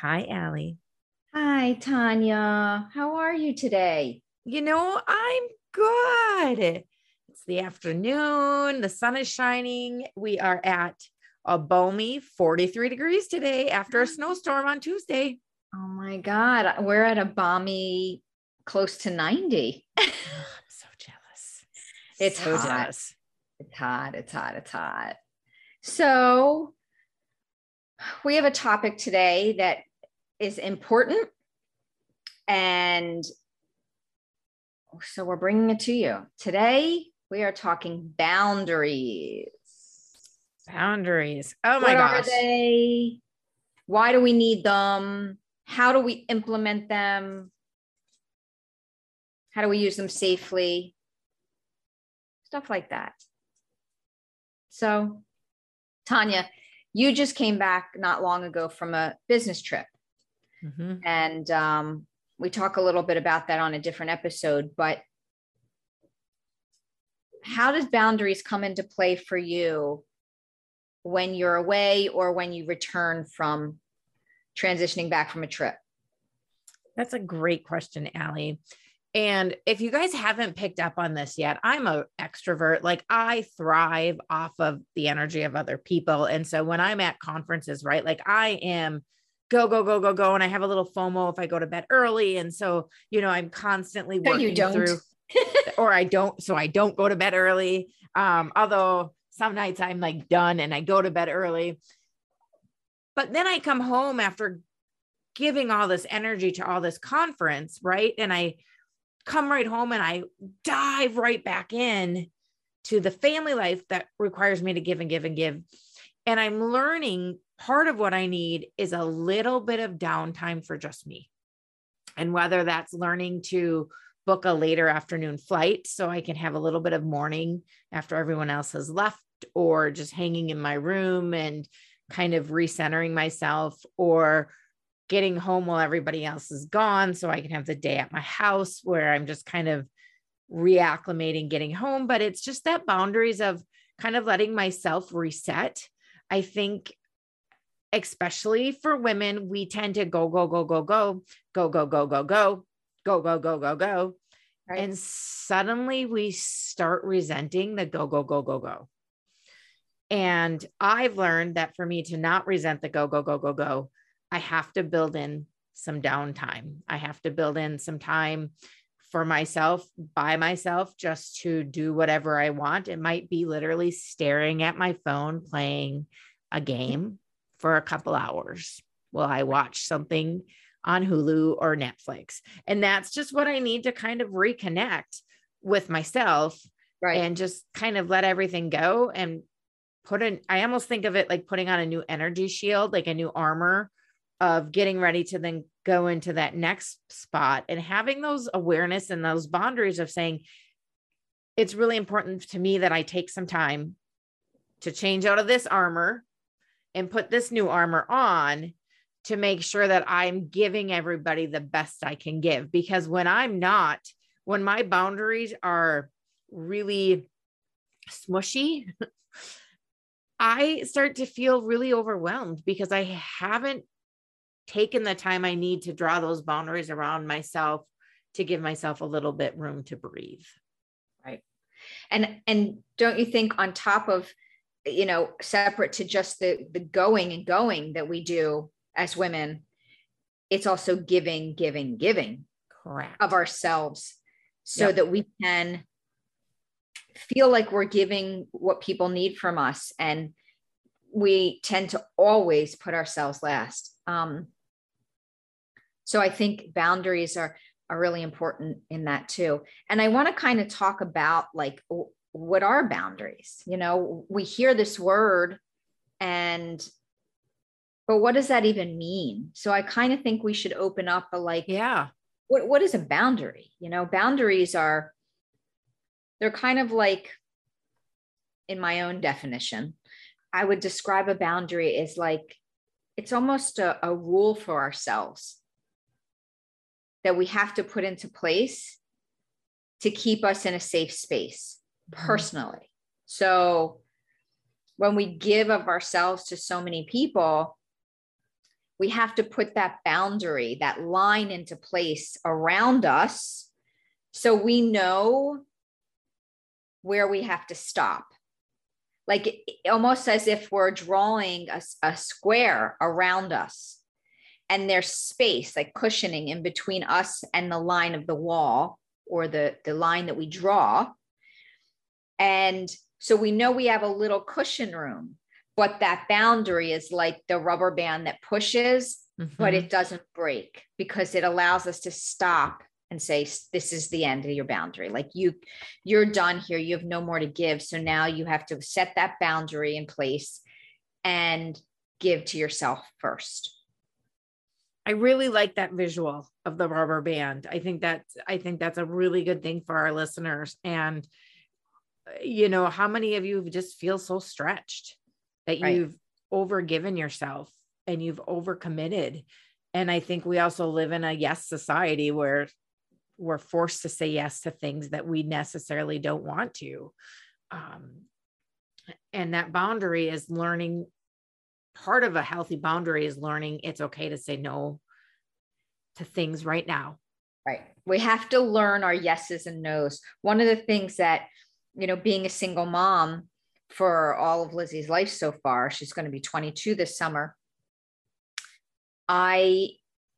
Hi, Ali. Hi, Tonya. How are you today? You know, I'm good. It's the afternoon, the sun is shining. We are at a balmy 43 degrees today after a snowstorm on Tuesday. Oh my God. We're at a balmy close to 90. I'm so jealous. It's so hot. jealous. It's hot. It's hot. It's hot. So, we have a topic today that is important. And so, we're bringing it to you. Today, we are talking boundaries. Boundaries. Oh my what gosh. are they? Why do we need them? How do we implement them? How do we use them safely? Stuff like that. So, Tonya, you just came back not long ago from a business trip. Mhm. And um, we talk a little bit about that on a different episode. But how does boundaries come into play for you when you're away or when you return from transitioning back from a trip? That's a great question, Ali. And if you guys haven't picked up on this yet, I'm a extrovert. Like I thrive off of the energy of other people. And so when I'm at conferences, right, like I am go, go, go, go, go. And I have a little FOMO if I go to bed early. And so, you know, I'm constantly No, you working don't. through or I don't. So I don't go to bed early. Um, although some nights I'm like done and I go to bed early. But then I come home after giving all this energy to all this conference, right? And I come right home and I dive right back in to the family life that requires me to give and give and give. And I'm learning part of what I need is a little bit of downtime for just me. And whether that's learning to book a later afternoon flight so I can have a little bit of morning after everyone else has left, or just hanging in my room and kind of recentering myself, or getting home while everybody else is gone so I can have the day at my house where I'm just kind of reacclimating getting home. But it's just that boundaries of kind of letting myself reset. I think, especially for women, we tend to go, go, go, go, go, go, go, go, go, go, go, go, go, go, go. And suddenly we start resenting the go, go, go, go, go. And I've learned that for me to not resent the go, go, go, go, go, I have to build in some downtime. I have to build in some time for myself by myself just to do whatever I want. It might be literally staring at my phone playing a game for a couple hours while I watch something on Hulu or Netflix. And that's just what I need to kind of reconnect with myself Right. and just kind of let everything go and put in I almost think of it like putting on a new energy shield, like a new armor of getting ready to then go into that next spot and having those awareness and those boundaries of saying it's really important to me that I take some time to change out of this armor and put this new armor on to make sure that I'm giving everybody the best I can give. Because when I'm not when my boundaries are really smushy I start to feel really overwhelmed because I haven't taken the time I need to draw those boundaries around myself to give myself a little bit room to breathe. right and and don't you think on top of you know separate to just the the going and going that we do as women it's also giving giving giving Correct. of ourselves so Yep. that we can feel like we're giving what people need from us and we tend to always put ourselves last um, so i think boundaries are are really important in that too. And i want to kind of talk about like what are boundaries? You know we hear this word and but what does that even mean? So i kind of think we should open up a like yeah. what what is a boundary? You know boundaries are they're kind of like in my own definition i would describe a boundary as like it's almost a, a rule for ourselves that we have to put into place to keep us in a safe space Mhm. personally so when we give of ourselves to so many people we have to put that boundary, that line into place around us so we know where we have to stop. Like almost as if we're drawing a, a square around us and there's space like cushioning in between us and the line of the wall or the, the line that we draw. And so we know we have a little cushion room, but that boundary is like the rubber band that pushes, mm-hmm. but it doesn't break because it allows us to stop and say this is the end of your boundary like you you're done here you have no more to give so now you have to set that boundary in place and give to yourself first i really like that visual of the rubber band. I think that i think that's a really good thing for our listeners. And you know how many of you just feel so stretched that right. you've overgiven yourself and you've overcommitted? And i think we also live in a yes society where we're forced to say yes to things that we necessarily don't want to. Um, and that boundary is learning part of a healthy boundary is learning it's okay to say no to things right now. Right. We have to learn our yeses and nos. One of the things that you know being a single mom for all of lizzie's life so far she's going to be 22 this summer. I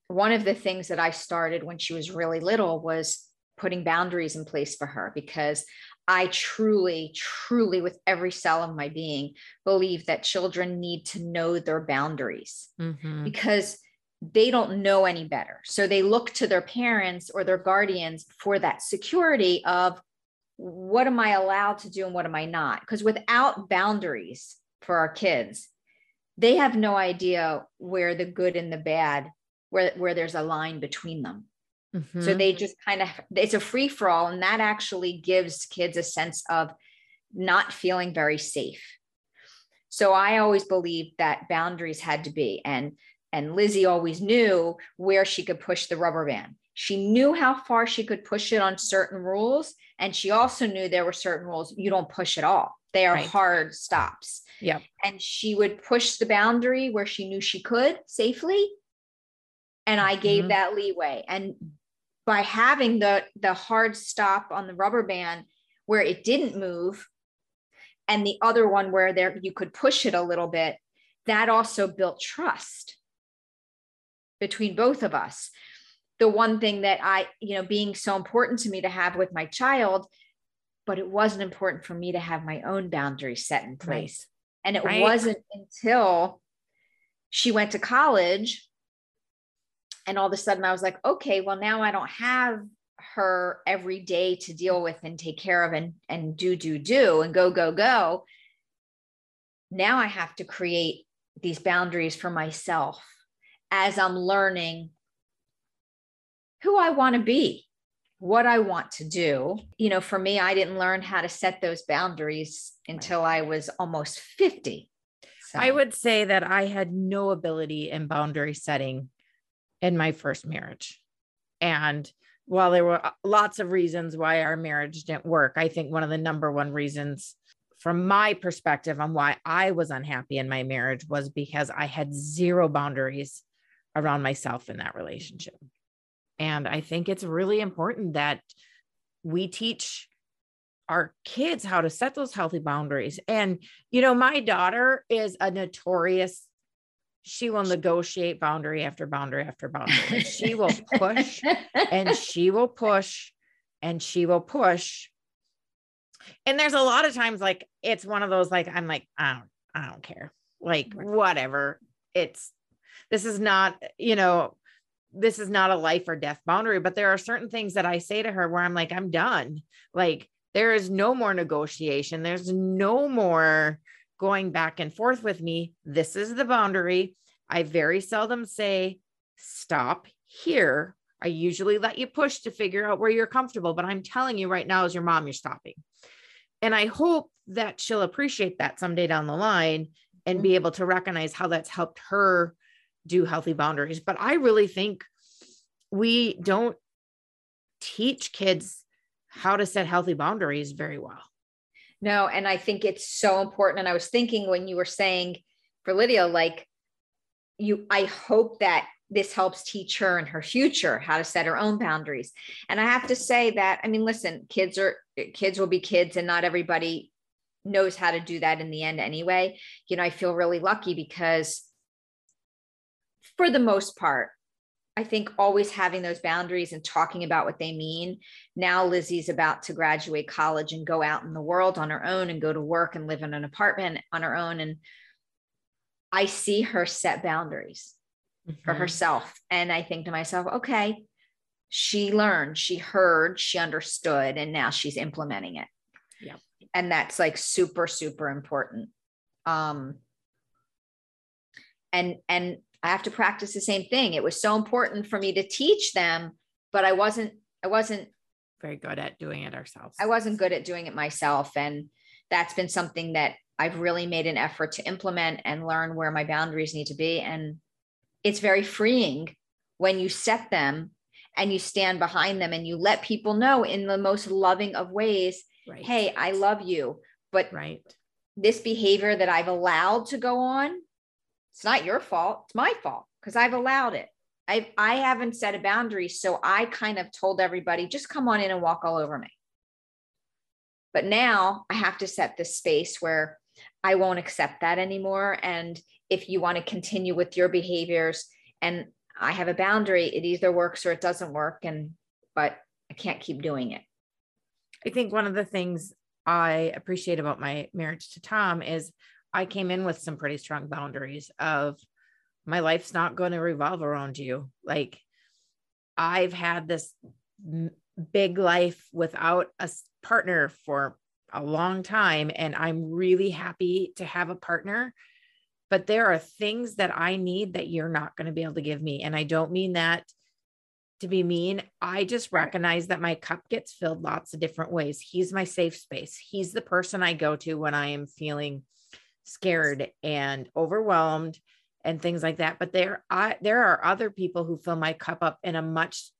one of the things that I started when she was really little was putting boundaries in place for her because I truly, truly, with every cell of my being, believe that children need to know their boundaries mm-hmm. because they don't know any better. So they look to their parents or their guardians for that security of what am I allowed to do and what am I not? Because without boundaries for our kids, they have no idea where the good and the bad where where there's a line between them mm-hmm. so they just kind of it's a free for all and that actually gives kids a sense of not feeling very safe so i always believed that boundaries had to be and and lizzie always knew where she could push the rubber band she knew how far she could push it on certain rules and she also knew there were certain rules you don't push at all they are right. hard stops yeah and she would push the boundary where she knew she could safely and I gave mm-hmm. that leeway. And by having the the hard stop on the rubber band where it didn't move, and the other one where there you could push it a little bit, that also built trust between both of us. The one thing that I, you know, being so important to me to have with my child, but it wasn't important for me to have my own boundaries set in place. Right. And it right. wasn't until she went to college and all of a sudden I was like, okay, well, now I don't have her every day to deal with and take care of and, and do, do, do, and go, go, go. Now I have to create these boundaries for myself as I'm learning who I want to be, what I want to do. You know, for me, I didn't learn how to set those boundaries until I was almost 50. So. I would say that I had no ability in boundary setting in my first marriage. And while there were uh, lots of reasons why our marriage didn't work, I think one of the number one reasons from my perspective on why I was unhappy in my marriage was because I had zero boundaries around myself in that relationship. And I think it's really important that we teach our kids how to set those healthy boundaries. And, you know, my daughter is a notorious she will negotiate boundary after boundary after boundary. she will push and she will push and she will push. And there's a lot of times like it's one of those like I'm like I don't I don't care. Like whatever. It's this is not, you know, this is not a life or death boundary, but there are certain things that I say to her where I'm like I'm done. Like there is no more negotiation. There's no more going back and forth with me. This is the boundary. I very seldom say, stop here. I usually let you push to figure out where you're comfortable, but I'm telling you right now, as your mom, you're stopping. And I hope that she'll appreciate that someday down the line and be mm-hmm. able to recognize how that's helped her do healthy boundaries. But I really think we don't teach kids how to set healthy boundaries very well. No, and I think it's so important. And I was thinking when you were saying for Lydia, like you i hope that this helps teach her in her future how to set her own boundaries and i have to say that i mean listen kids are kids will be kids and not everybody knows how to do that in the end anyway you know i feel really lucky because for the most part I think always having those boundaries and talking about what they mean. Now Lizzie's about to graduate college and go out in the world on her own and go to work and live in an apartment on her own. And I see her set boundaries mm-hmm. for herself. And I think to myself, okay, she learned, she heard, she understood, and now she's implementing it. Yeah. And that's like super, super important. Um, and and I have to practice the same thing. It was so important for me to teach them, but I wasn't, I wasn't very good at doing it ourselves. I wasn't good at doing it myself. And that's been something that I've really made an effort to implement and learn where my boundaries need to be. And it's very freeing when you set them and you stand behind them and you let people know in the most loving of ways right. hey i love you but right this behavior that i've allowed to go on it's not your fault. It's my fault because I've allowed it. I I haven't set a boundary, so I kind of told everybody just come on in and walk all over me. But now I have to set this space where I won't accept that anymore. And if you want to continue with your behaviors and I have a boundary, it either works or it doesn't work. And but I can't keep doing it. I think one of the things I appreciate about my marriage to Tom is I came in with some pretty strong boundaries of my life's not going to revolve around you. Like I've had this big life without a partner for a long time and I'm really happy to have a partner. But there are things that I need that you're not going to be able to give me. And I don't mean that to be mean. I just recognize that my cup gets filled lots of different ways. He's my safe space. He's the person I go to when I am feeling scared and overwhelmed and things like that. But there I there are other people who fill my cup up in a much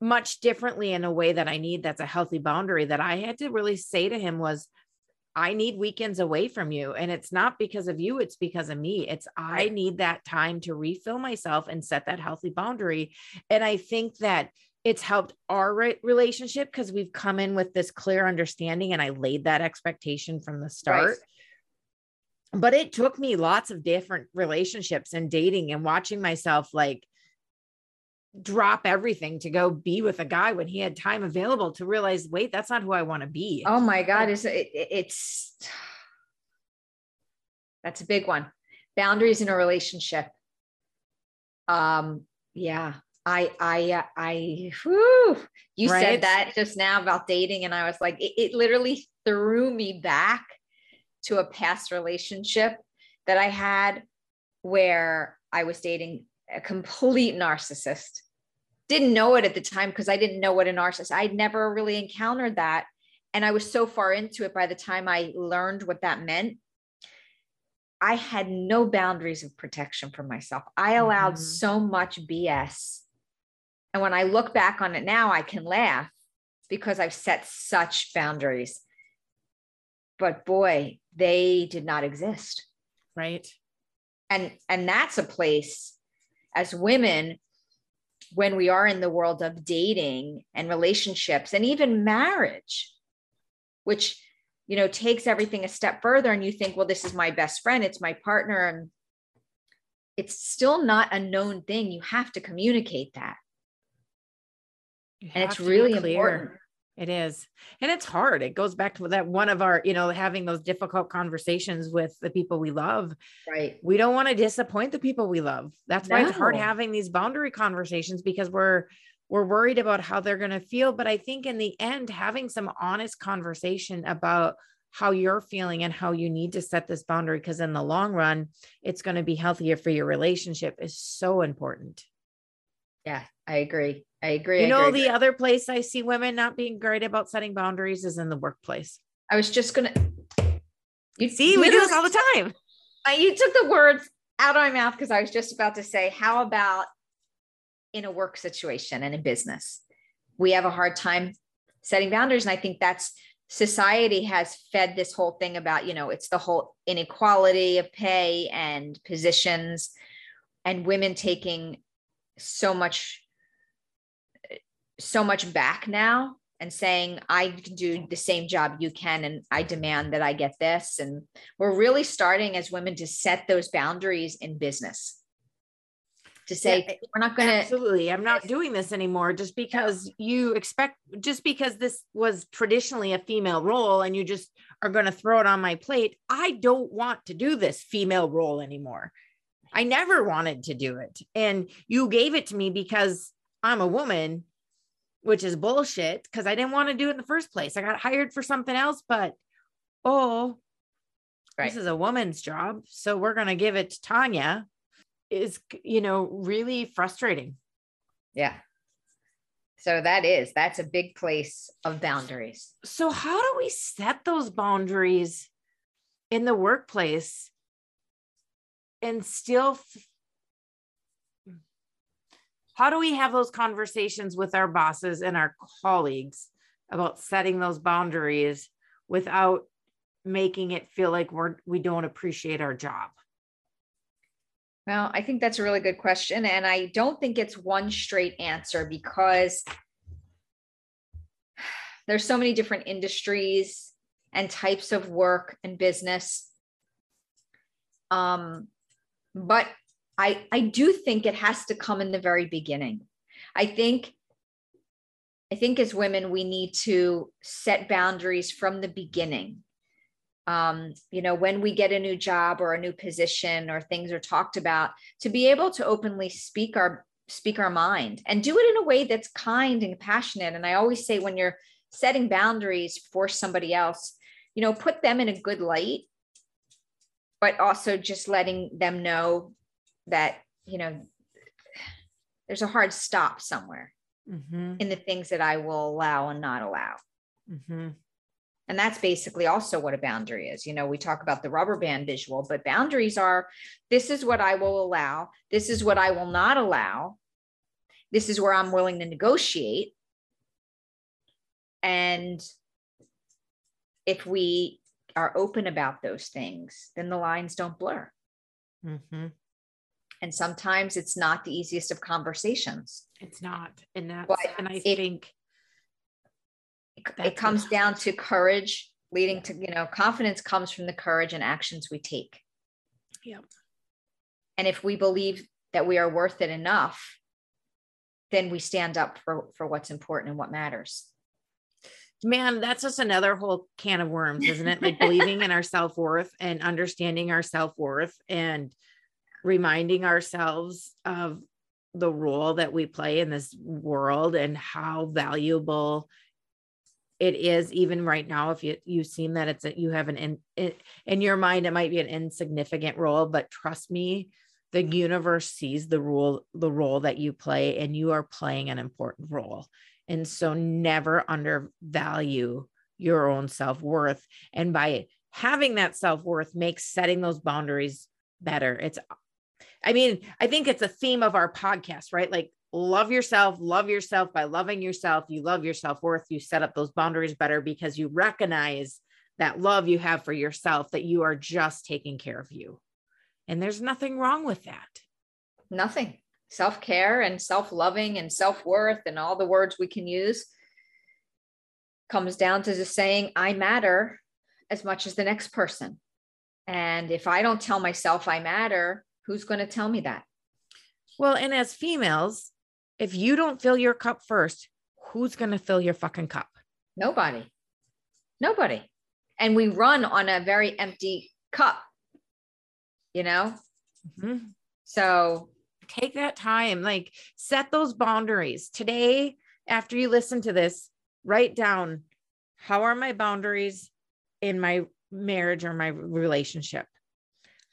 much differently in a way that I need that's a healthy boundary that I had to really say to him was I need weekends away from you. And it's not because of you it's because of me. It's I need that time to refill myself and set that healthy boundary. And I think that it's helped our relationship because we've come in with this clear understanding and I laid that expectation from the start. right but it took me lots of different relationships and dating and watching myself like drop everything to go be with a guy when he had time available to realize wait that's not who i want to be. Oh my god it's it, it's that's a big one. Boundaries in a relationship. Um yeah i i uh, i whew, you right? said that just now about dating and i was like it, it literally threw me back to a past relationship that I had where I was dating a complete narcissist. Didn't know it at the time because I didn't know what a narcissist. I'd never really encountered that. And I was so far into it by the time I learned what that meant. I had no boundaries of protection for myself. I allowed mm-hmm. so much BS. And when I look back on it now, I can laugh because I've set such boundaries but boy, they did not exist. Right. And and that's a place as women when we are in the world of dating and relationships and even marriage which you know takes everything a step further and you think well this is my best friend it's my partner. And it's still not a known thing. You have to communicate that. And it's really important it is. And it's hard. It goes back to that one of our, you know, having those difficult conversations with the people we love. Right. We don't want to disappoint the people we love. That's why it's hard having these boundary conversations because we're we're worried about how they're going to feel, but I think in the end having some honest conversation about how you're feeling and how you need to set this boundary because in the long run it's going to be healthier for your relationship is so important. Yeah, I agree. I agree. You I know, agree, the other place I see women not being great about setting boundaries is in the workplace. I was just gonna. You see, we do this all the time. Uh, you took the words out of my mouth because I was just about to say, how about in a work situation and in business? We have a hard time setting boundaries, and I think that's society has fed this whole thing about you know it's the whole inequality of pay and positions and women taking so much so much back now and saying i can do the same job you can and i demand that i get this. And we're really starting as women to set those boundaries in business. To say yeah, we're not going to absolutely i'm not doing this anymore just because you expect just because this was traditionally a female role and you just are going to throw it on my plate i don't want to do this female role anymore. I never wanted to do it. And you gave it to me because i'm a woman which is bullshit because i didn't want to do it in the first place. I got hired for something else but oh right. this is a woman's job so we're going to give it to tonya is you know really frustrating. Yeah. So that is that's a big place of boundaries. So how do we set those boundaries in the workplace and still how do we have those conversations with our bosses and our colleagues about setting those boundaries without making it feel like we're we don't appreciate our job well, I think that's a really good question. And I don't think it's one straight answer because there's so many different industries and types of work and business. Um, but I, I do think it has to come in the very beginning. I think I think as women, we need to set boundaries from the beginning um, you know, when we get a new job or a new position or things are talked about, to be able to openly speak our speak our mind and do it in a way that's kind and passionate. And I always say when you're setting boundaries for somebody else, you know, put them in a good light, but also just letting them know that, you know, there's a hard stop somewhere mm-hmm. in the things that I will allow and not allow. Mm-hmm. And that's basically also what a boundary is. You know, we talk about the rubber band visual, but boundaries are this is what I will allow, this is what I will not allow, this is where I'm willing to negotiate. And if we are open about those things, then the lines don't blur. Mm-hmm. And sometimes it's not the easiest of conversations. It's not. And that's, but and I think it comes down to courage leading to you know confidence comes from the courage and actions we take. Yeah and if we believe that we are worth it enough then we stand up for for what's important and what matters. Man that's just another whole can of worms isn't it? Like believing in our self-worth and understanding our self-worth and reminding ourselves of the role that we play in this world and how valuable it is even right now. If you you seem that it's a, you have an in, in your mind it might be an insignificant role but trust me the universe sees the role the role that you play and you are playing an important role. And so never undervalue your own self-worth. And by having that self-worth makes setting those boundaries better. It's i mean i think it's a theme of our podcast right like love yourself, love yourself by loving yourself. You love your self worth. You set up those boundaries better because you recognize that love you have for yourself, that you are just taking care of you. And there's nothing wrong with that. Nothing. Self care and self loving and self worth and all the words we can use comes down to just saying, I matter as much as the next person. And if I don't tell myself I matter, who's going to tell me that? Well, and as females, if you don't fill your cup first, who's going to fill your fucking cup? Nobody. Nobody. And we run on a very empty cup, you know? Mm-hmm. So take that time, like set those boundaries. Today, after you listen to this, write down how are my boundaries in my marriage or my relationship?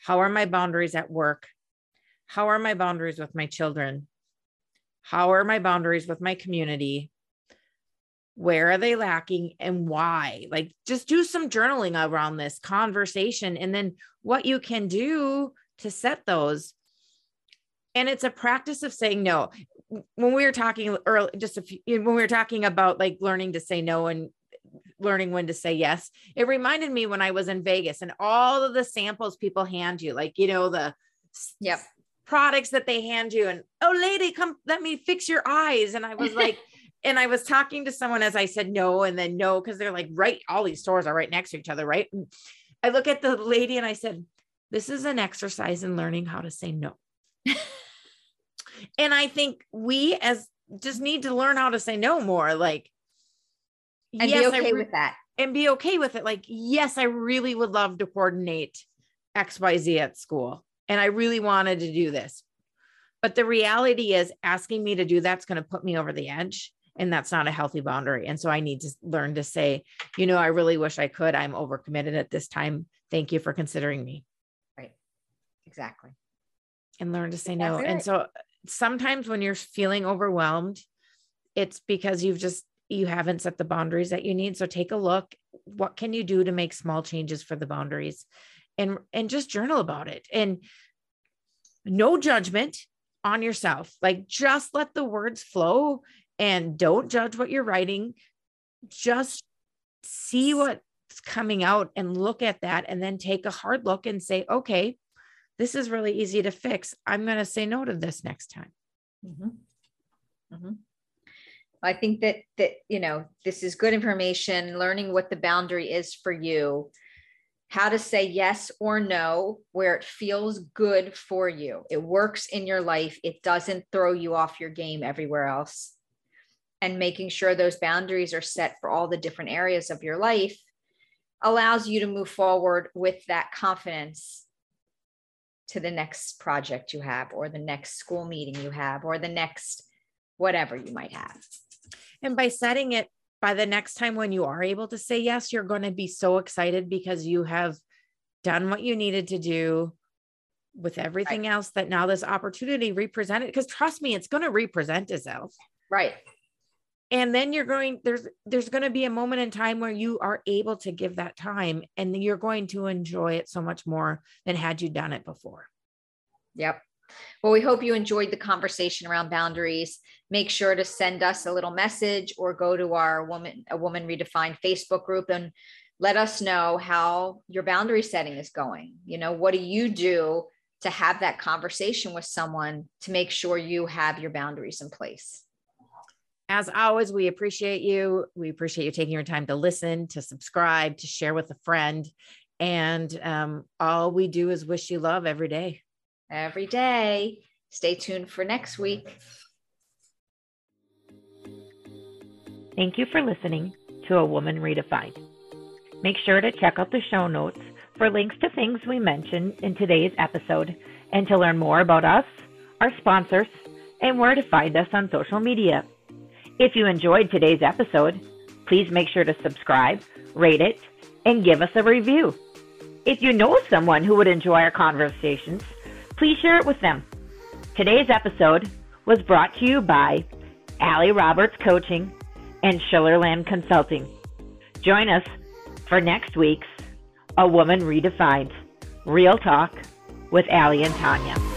How are my boundaries at work? How are my boundaries with my children? How are my boundaries with my community? Where are they lacking and why? Like, just do some journaling around this conversation and then what you can do to set those. And it's a practice of saying no. When we were talking early, just a few, when we were talking about like learning to say no and learning when to say yes, it reminded me when I was in Vegas and all of the samples people hand you, like, you know, the yep. products that they hand you and oh lady come let me fix your eyes. And i was like and i was talking to someone as i said no and then no because they're like right all these stores are right next to each other right? And i look at the lady and i said this is an exercise in learning how to say no. And i think we as just need to learn how to say no more like and yes, be okay re- with that and be okay with it like yes i really would love to coordinate xyz at school and I really wanted to do this. But the reality is, asking me to do that's going to put me over the edge. And that's not a healthy boundary. And so I need to learn to say, you know, I really wish I could. I'm overcommitted at this time. Thank you for considering me. Right. Exactly. And learn to say no. And so sometimes when you're feeling overwhelmed, it's because you've just you haven't set the boundaries that you need. So take a look. What can you do to make small changes for the boundaries? and and just journal about it and no judgment on yourself like just let the words flow and don't judge what you're writing just see what's coming out and look at that and then take a hard look and say okay this is really easy to fix i'm going to say no to this next time mm-hmm. Mm-hmm. I think that that you know this is good information learning what the boundary is for you how to say yes or no where it feels good for you. It works in your life, it doesn't throw you off your game everywhere else. And making sure those boundaries are set for all the different areas of your life allows you to move forward with that confidence to the next project you have, or the next school meeting you have, or the next whatever you might have. And by setting it by the next time when you are able to say yes, you're going to be so excited because you have done what you needed to do with everything right. else that now this opportunity represented because trust me it's going to represent itself. Right. And then you're going there's there's going to be a moment in time where you are able to give that time and you're going to enjoy it so much more than had you done it before. Yep well, we hope you enjoyed the conversation around boundaries. Make sure to send us a little message or go to our woman a woman redefined Facebook group and let us know how your boundary setting is going. You know, what do you do to have that conversation with someone to make sure you have your boundaries in place? As always, we appreciate you. We appreciate you taking your time to listen, to subscribe, to share with a friend. And um, all we do is wish you love every day every day. Stay tuned for next week. Thank you for listening to A Woman Redefined. Make sure to check out the show notes for links to things we mentioned in today's episode and to learn more about us, our sponsors, and where to find us on social media. If you enjoyed today's episode, please make sure to subscribe, rate it, and give us a review. If you know someone who would enjoy our conversations, please share it with them. Today's episode was brought to you by Ali Roberts Coaching and Schillerland Consulting. Join us for next week's A Woman Redefined Real Talk with Allie and Tonya.